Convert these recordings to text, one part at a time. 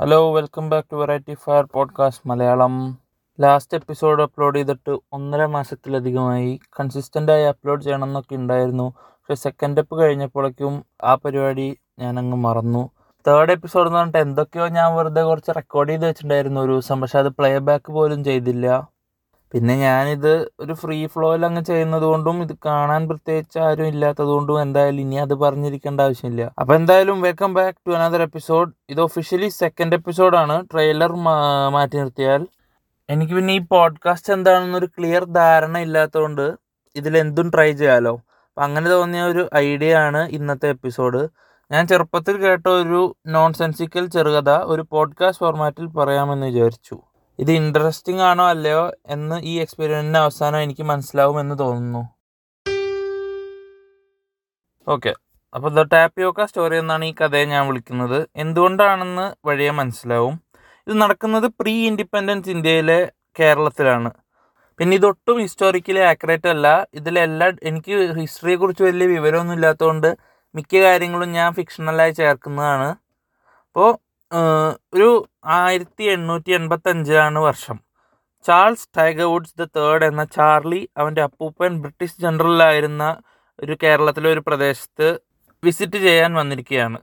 Hello welcome back to variety fire podcast Malayalam last episode upload ചെയ്തിട്ട് ഒന്നര മാസത്തിലധികമായി കൺസിസ്റ്റന്റായി upload ചെയ്യണമെന്നൊക്കെ ഉണ്ടായിരുന്നു. പക്ഷേ സെക്കൻഡ് അപ്പ് കഴിഞ്ഞപ്പോഴേക്കും ആ പരിപാടി ഞാനങ്ങ് മറന്നു. തേർഡ് എപ്പിസോഡ് എന്ന് പറഞ്ഞിട്ട് എന്തൊക്കെയോ ഞാൻ വെറുതെ കുറച്ച് റെക്കോർഡ് ചെയ്ത് വെച്ചിട്ടുണ്ടായിരുന്നു ഒരു ദിവസം. പക്ഷെ അത് പ്ലേ ബാക്ക് പോലും ചെയ്തില്ല. പിന്നെ ഞാനിത് ഒരു ഫ്രീ ഫ്ലോയിൽ അങ്ങ് ചെയ്യുന്നത് കൊണ്ടും ഇത് കാണാൻ പ്രത്യേകിച്ച് ആരും ഇല്ലാത്തത് കൊണ്ടും എന്തായാലും ഇനി അത് പറഞ്ഞിരിക്കേണ്ട ആവശ്യമില്ല. അപ്പോൾ എന്തായാലും welcome back to another episode ഇത് ഒഫീഷ്യലി സെക്കൻഡ് എപ്പിസോഡാണ് ട്രെയിലർ മാറ്റി നിർത്തിയാൽ. എനിക്ക് പിന്നെ ഈ പോഡ്കാസ്റ്റ് എന്താണെന്നൊരു ക്ലിയർ ധാരണ ഇല്ലാത്തതുകൊണ്ട് ഇതിലെന്തും ട്രൈ ചെയ്യാലോ. അപ്പം അങ്ങനെ തോന്നിയ ഒരു ഐഡിയ ആണ് ഇന്നത്തെ എപ്പിസോഡ് ഞാൻ ചെറുപ്പത്തിൽ കേട്ട ഒരു നോൺ സെൻസിക്കൽ ചെറുകഥ ഒരു പോഡ്കാസ്റ്റ് ഫോർമാറ്റിൽ പറയാമെന്ന് വിചാരിച്ചു. ഇത് ഇൻട്രസ്റ്റിംഗ് ആണോ അല്ലയോ എന്ന് ഈ എക്സ്പെരിമെന്റിന് അവസാനം എനിക്ക് മനസ്സിലാവുമെന്ന് തോന്നുന്നു. ഓക്കെ അപ്പോൾ ദ ടാപ്പിയോക്ക സ്റ്റോറി എന്നാണ് ഈ കഥയെ ഞാൻ വിളിക്കുന്നത്. എന്തുകൊണ്ടാണെന്ന് വഴിയെ മനസ്സിലാവും. ഇത് നടക്കുന്നത് പ്രീ ഇൻഡിപെൻഡൻസ് ഇന്ത്യയിലെ കേരളത്തിലാണ്. പിന്നെ ഇതൊട്ടും ഹിസ്റ്റോറിക്കലി ആക്യുറേറ്റ് അല്ല. ഇതിലെല്ലാ എനിക്ക് ഹിസ്റ്ററിയെക്കുറിച്ച് വലിയ വിവരമൊന്നും ഇല്ലാത്തതുകൊണ്ട് മിക്ക കാര്യങ്ങളും ഞാൻ ഫിക്ഷണലായി ചേർക്കുന്നതാണ്. അപ്പോൾ ഒരു ആയിരത്തി എണ്ണൂറ്റി എൺപത്തഞ്ചാണ് വർഷം. Charles Tiger Woods the third എന്ന ചാർലി അവന്റെ അപ്പൂപ്പൻ ബ്രിട്ടീഷ് ജനറലായിരുന്ന ഒരു കേരളത്തിലെ ഒരു പ്രദേശത്ത് വിസിറ്റ് ചെയ്യാൻ വന്നിരിക്കുകയാണ്.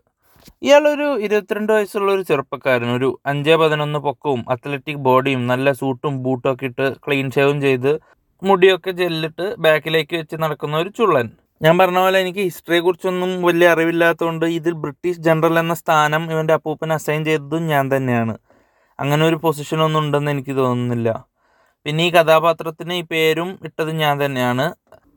ഇയാളൊരു ഇരുപത്തിരണ്ട് വയസ്സുള്ള ഒരു ചെറുപ്പക്കാരൻ. ഒരു അഞ്ച് പതിനൊന്ന് പൊക്കവും അത്ലറ്റിക് ബോഡിയും നല്ല സൂട്ടും ബൂട്ടും ഒക്കെ ഇട്ട് ക്ലീൻ ഷേവും ചെയ്ത് മുടിയൊക്കെ ജെല്ലിട്ട് ബാക്കിലേക്ക് വെച്ച് നടക്കുന്ന ഒരു ചുള്ളൻ. ഞാൻ പറഞ്ഞ പോലെ എനിക്ക് ഹിസ്റ്ററിയെ കുറിച്ചൊന്നും വലിയ അറിവില്ലാത്തതുകൊണ്ട് ഇതിൽ ബ്രിട്ടീഷ് ജനറൽ എന്ന സ്ഥാനം ഇവന്റെ അപ്പൂപ്പൻ അസൈൻ ചെയ്തതും ഞാൻ തന്നെയാണ്. അങ്ങനെ ഒരു പൊസിഷനൊന്നും ഉണ്ടെന്ന് എനിക്ക് തോന്നുന്നില്ല. പിന്നെ ഈ കഥാപാത്രത്തിന് ഈ പേരും ഇട്ടത് ഞാൻ തന്നെയാണ്.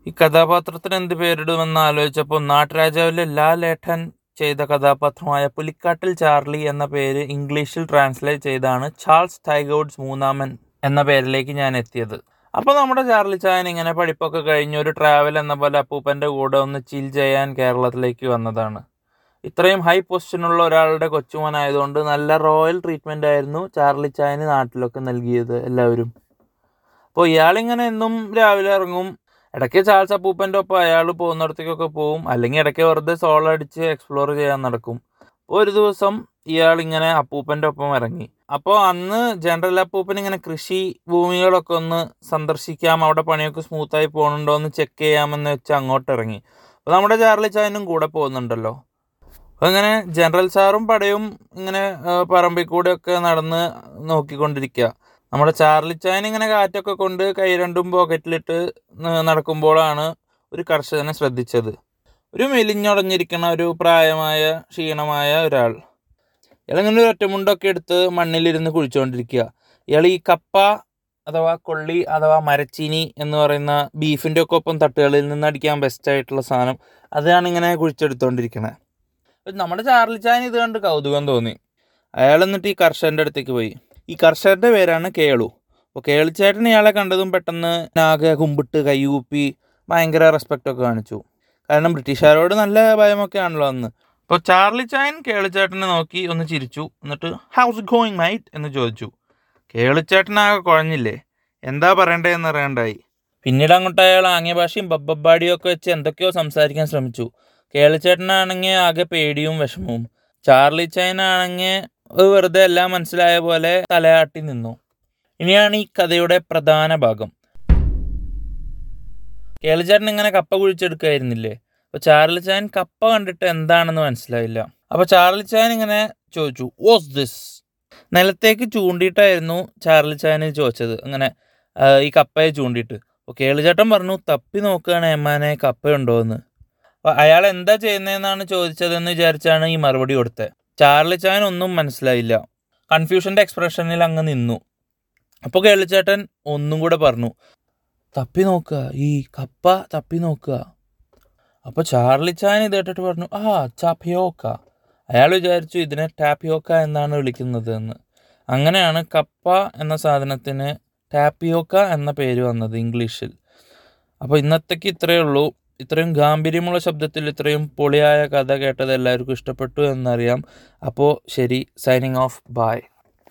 ഈ കഥാപാത്രത്തിന് എന്ത് പേരിടുമെന്ന് ആലോചിച്ചപ്പോൾ നാട്ടുരാജാവിലെ ലാലേട്ടൻ ചെയ്ത കഥാപാത്രമായ പുലിക്കാട്ടിൽ ചാർലി എന്ന പേര് ഇംഗ്ലീഷിൽ ട്രാൻസ്ലേറ്റ് ചെയ്താണ് ചാൾസ് ടൈഗോഡ്സ് മൂന്നാമൻ എന്ന പേരിലേക്ക് ഞാൻ എത്തിയത്. അപ്പോൾ നമ്മുടെ ചാർലി ചായൻ ഇങ്ങനെ പഠിപ്പൊക്കെ കഴിഞ്ഞ് ഒരു ട്രാവൽ എന്ന പോലെ അപ്പൂപ്പന്റെ കൂടെ ഒന്ന് ചിൽ ചെയ്യാൻ കേരളത്തിലേക്ക് വന്നതാണ്. ഇത്രയും ഹൈ പൊസിഷനുള്ള ഒരാളുടെ കൊച്ചുമോനായതുകൊണ്ട് നല്ല റോയൽ ട്രീറ്റ്മെന്റ് ആയിരുന്നു ചാർലി ചായന് നാട്ടിലൊക്കെ നൽകിയത് എല്ലാവരും. അപ്പോൾ ഇയാളിങ്ങനെ എന്നും രാവിലെ ഇറങ്ങും. ഇടയ്ക്ക് ചാൾസ് അപ്പൂപ്പന്റെ ഒപ്പം അയാൾ പോകുന്നിടത്തേക്കൊക്കെ പോവും. അല്ലെങ്കിൽ ഇടയ്ക്ക് വെറുതെ സോളടിച്ച് എക്സ്പ്ലോർ ചെയ്യാൻ നടക്കും. ഒരു ദിവസം ഇയാളിങ്ങനെ അപ്പൂപ്പന്റെ ഒപ്പം ഇറങ്ങി. അപ്പോൾ അന്ന് ജനറൽ അപ്പൂപ്പൻ ഇങ്ങനെ കൃഷി ഭൂമികളൊക്കെ ഒന്ന് സന്ദർശിക്കാം അവിടെ പണിയൊക്കെ സ്മൂത്തായി പോകുന്നുണ്ടോ എന്ന് ചെക്ക് ചെയ്യാമെന്ന് വെച്ച് അങ്ങോട്ട് ഇറങ്ങി അപ്പോൾ നമ്മുടെ ചാർലി ചായനും കൂടെ പോകുന്നുണ്ടല്ലോ. അപ്പോൾ ഇങ്ങനെ ജനറൽ സാറും പടയും ഇങ്ങനെ പറമ്പിൽ കൂടെയൊക്കെ നടന്ന് നോക്കിക്കൊണ്ടിരിക്കുക നമ്മുടെ ചാർലി ചായൻ ഇങ്ങനെ കാറ്റൊക്കെ കൊണ്ട് കൈ രണ്ടും പോക്കറ്റിലിട്ട് നടക്കുമ്പോഴാണ് ഒരു കർഷകനെ ശ്രദ്ധിച്ചത്. ഒരു മെലിഞ്ഞുടഞ്ഞിരിക്കുന്ന ഒരു പ്രായമായ ക്ഷീണമായ ഒരാൾ. ഇയാളിങ്ങനെ ഒറ്റമുണ്ടൊക്കെ എടുത്ത് മണ്ണിലിരുന്ന് കുഴിച്ചുകൊണ്ടിരിക്കുക ഇയാൾ ഈ കപ്പ അഥവാ കൊള്ളി അഥവാ മരച്ചീനി എന്ന് പറയുന്ന ബീഫിന്റെ ഒക്കെ ഒപ്പം തട്ടുകളിൽ നിന്ന് അടിക്കാൻ ബെസ്റ്റ് ആയിട്ടുള്ള സാധനം അതാണ് ഇങ്ങനെ കുഴിച്ചെടുത്തുകൊണ്ടിരിക്കണേ നമ്മുടെ ചാർലി ചാൻ ഇത് കണ്ട് കൗതുകം തോന്നി. അയാൾ എന്നിട്ട് ഈ കർഷകന്റെ അടുത്തേക്ക് പോയി. ഈ കർഷകരുടെ പേരാണ് കേളു. അപ്പോൾ കേളിച്ചേട്ടൻ ഇയാളെ കണ്ടതും പെട്ടെന്ന് നാഗ കുമ്പിട്ട് കൈകൂപ്പി ഭയങ്കര റെസ്പെക്റ്റൊക്കെ കാണിച്ചു. കാരണം ബ്രിട്ടീഷുകാരോട് നല്ല ഭയമൊക്കെ ആണല്ലോ അന്ന്. അപ്പോൾ ചാർലി ചായൻ കേളിച്ചേട്ടനെ നോക്കി ഒന്ന് ചിരിച്ചു. എന്നിട്ട് ഹൗസ് ഗോയിങ് മൈറ്റ് എന്ന് ചോദിച്ചു. കേളിച്ചേട്ടനാകെ കുഴഞ്ഞില്ലേ? എന്താ പറയണ്ടതെന്ന് അറിയണ്ടായി. പിന്നീട് അങ്ങോട്ട് അയാൾ ആംഗ്യ ഭാഷയും ബബ്ബാടിയും ഒക്കെ വെച്ച് എന്തൊക്കെയോ സംസാരിക്കാൻ ശ്രമിച്ചു. കേളിച്ചേട്ടനാണെങ്കിൽ ആകെ പേടിയും വിഷമവും. ചാർലി ചൈനാണെങ്കിൽ വെറുതെ എല്ലാം മനസ്സിലായ പോലെ തലയാട്ടി നിന്നു. ഇനിയാണ് ഈ കഥയുടെ പ്രധാന ഭാഗം. കേളിച്ചേട്ടൻ ഇങ്ങനെ കപ്പ കുഴിച്ചെടുക്കായിരുന്നില്ലേ? അപ്പോൾ ചാർലി ചാൻ കപ്പ കണ്ടിട്ട് എന്താണെന്ന് മനസ്സിലായില്ല. അപ്പോൾ ചാർലി ചാൻ ഇങ്ങനെ ചോദിച്ചു വാസ് ദിസ് നിലത്തേക്ക് ചൂണ്ടിയിട്ടായിരുന്നു ചാർലി ചാൻ ചോദിച്ചത്. അങ്ങനെ ഈ കപ്പയെ ചൂണ്ടിയിട്ട്. അപ്പോൾ കേളിച്ചേട്ടൻ പറഞ്ഞു തപ്പി നോക്കുകയാണ് എമ്മാനെ കപ്പയുണ്ടോ എന്ന്. അപ്പോൾ അയാൾ എന്താ ചെയ്യുന്നതെന്നാണ് ചോദിച്ചതെന്ന് വിചാരിച്ചാണ് ഈ മറുപടി കൊടുത്തത് ചാർലി ചാൻ ഒന്നും മനസ്സിലായില്ല. കൺഫ്യൂഷന്റെ എക്സ്പ്രഷനിൽ അങ്ങ് നിന്നു. അപ്പോൾ കേളിച്ചേട്ടൻ ഒന്നും കൂടെ പറഞ്ഞു തപ്പി നോക്കുക ഈ കപ്പ തപ്പി നോക്കുക. അപ്പോൾ ചാർലി ചാൻ ഇത് കേട്ടിട്ട് പറഞ്ഞു ആ ചാപ്പിയോക്ക. അയാൾ വിചാരിച്ചു ഇതിനെ ടാപ്പിയോക്ക എന്നാണ് വിളിക്കുന്നത് എന്ന്. അങ്ങനെയാണ് കപ്പ എന്ന സാധനത്തിന് ടാപ്പിയോക്ക എന്ന പേര് വന്നത് ഇംഗ്ലീഷിൽ. അപ്പോൾ ഇന്നത്തേക്ക് ഇത്രയേ ഉള്ളൂ. ഇത്രയും ഗാംഭീര്യമുള്ള ശബ്ദത്തിൽ ഇത്രയും പൊളിയായ കഥ കേട്ടത് എല്ലാവർക്കും ഇഷ്ടപ്പെട്ടു എന്നറിയാം. അപ്പോൾ ശരി സൈനിങ് ഓഫ് ബായ്